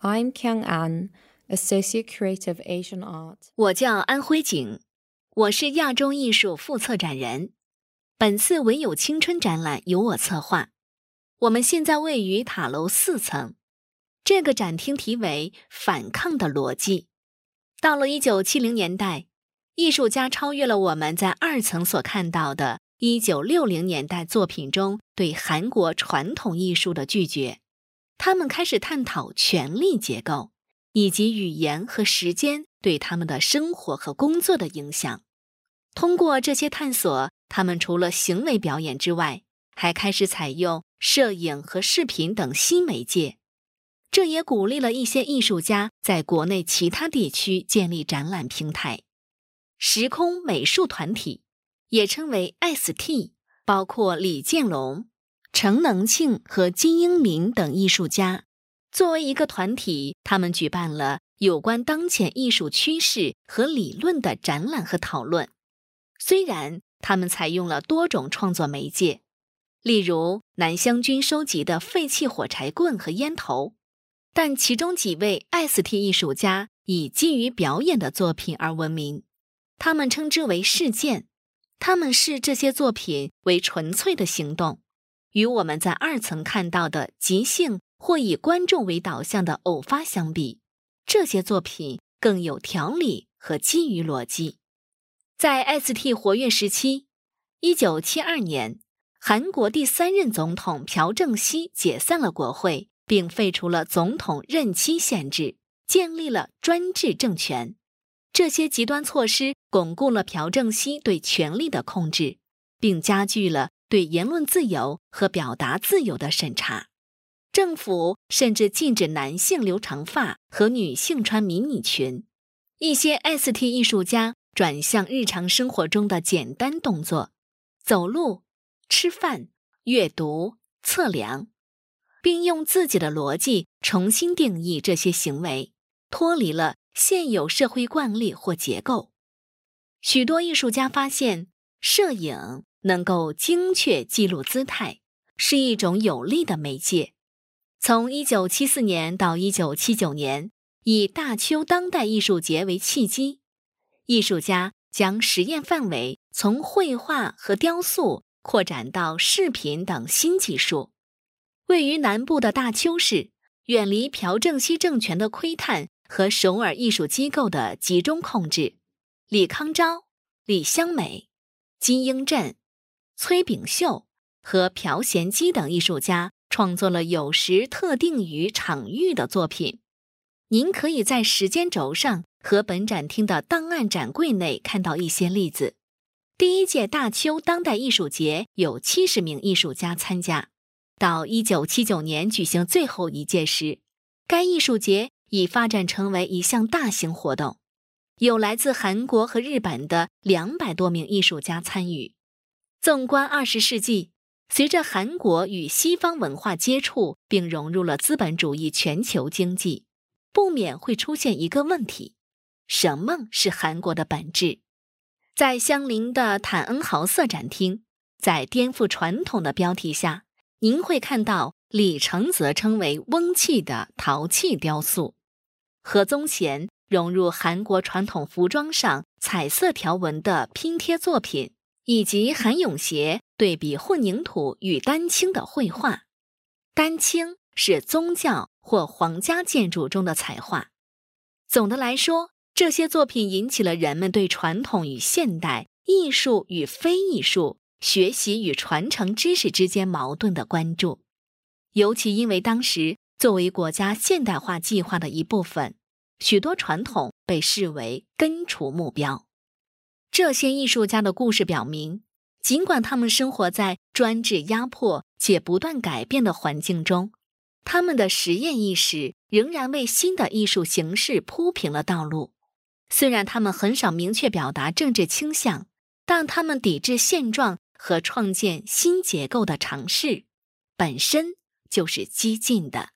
I'm Kyung An, Associate Creative Asian Art. 我叫安徽景，我是亚洲艺术副策展人。本次唯有青春展览由我策划。我们现在位于塔楼四层。这个展厅题为“反抗的逻辑”。到了一九七零年代，艺术家超越了我们在二层所看到的一九六零年代作品中对韩国传统艺术的拒绝。他们开始探讨权力结构以及语言和时间对他们的生活和工作的影响。通过这些探索，他们除了行为表演之外，还开始采用摄影和视频等新媒介。这也鼓励了一些艺术家在国内其他地区建立展览平台。时空美术团体，也称为 ST，包括李建龙。程能庆和金英民等艺术家，作为一个团体，他们举办了有关当前艺术趋势和理论的展览和讨论。虽然他们采用了多种创作媒介，例如南湘军收集的废弃火柴棍和烟头，但其中几位 ST 艺术家以基于表演的作品而闻名。他们称之为事件，他们视这些作品为纯粹的行动。与我们在二层看到的即兴或以观众为导向的偶发相比，这些作品更有条理和基于逻辑。在 ST 活跃时期，一九七二年，韩国第三任总统朴正熙解散了国会，并废除了总统任期限制，建立了专制政权。这些极端措施巩固了朴正熙对权力的控制，并加剧了。对言论自由和表达自由的审查，政府甚至禁止男性留长发和女性穿迷你裙。一些 ST 艺术家转向日常生活中的简单动作，走路、吃饭、阅读、测量，并用自己的逻辑重新定义这些行为，脱离了现有社会惯例或结构。许多艺术家发现，摄影。能够精确记录姿态，是一种有力的媒介。从1974年到1979年，以大邱当代艺术节为契机，艺术家将实验范围从绘画和雕塑扩展到视频等新技术。位于南部的大邱市，远离朴正熙政权的窥探和首尔艺术机构的集中控制。李康昭、李香美、金英镇。崔炳秀和朴贤基等艺术家创作了有时特定于场域的作品。您可以在时间轴上和本展厅的档案展柜内看到一些例子。第一届大邱当代艺术节有七十名艺术家参加。到一九七九年举行最后一届时，该艺术节已发展成为一项大型活动，有来自韩国和日本的两百多名艺术家参与。纵观二十世纪，随着韩国与西方文化接触并融入了资本主义全球经济，不免会出现一个问题：什么是韩国的本质？在相邻的坦恩豪瑟展厅，在颠覆传统的标题下，您会看到李承泽称为“翁气”的陶器雕塑，何宗贤融入韩国传统服装上彩色条纹的拼贴作品。以及韩永协对比混凝土与丹青的绘画，丹青是宗教或皇家建筑中的彩画。总的来说，这些作品引起了人们对传统与现代、艺术与非艺术、学习与传承知识之间矛盾的关注。尤其因为当时作为国家现代化计划的一部分，许多传统被视为根除目标。这些艺术家的故事表明，尽管他们生活在专制压迫且不断改变的环境中，他们的实验意识仍然为新的艺术形式铺平了道路。虽然他们很少明确表达政治倾向，但他们抵制现状和创建新结构的尝试，本身就是激进的。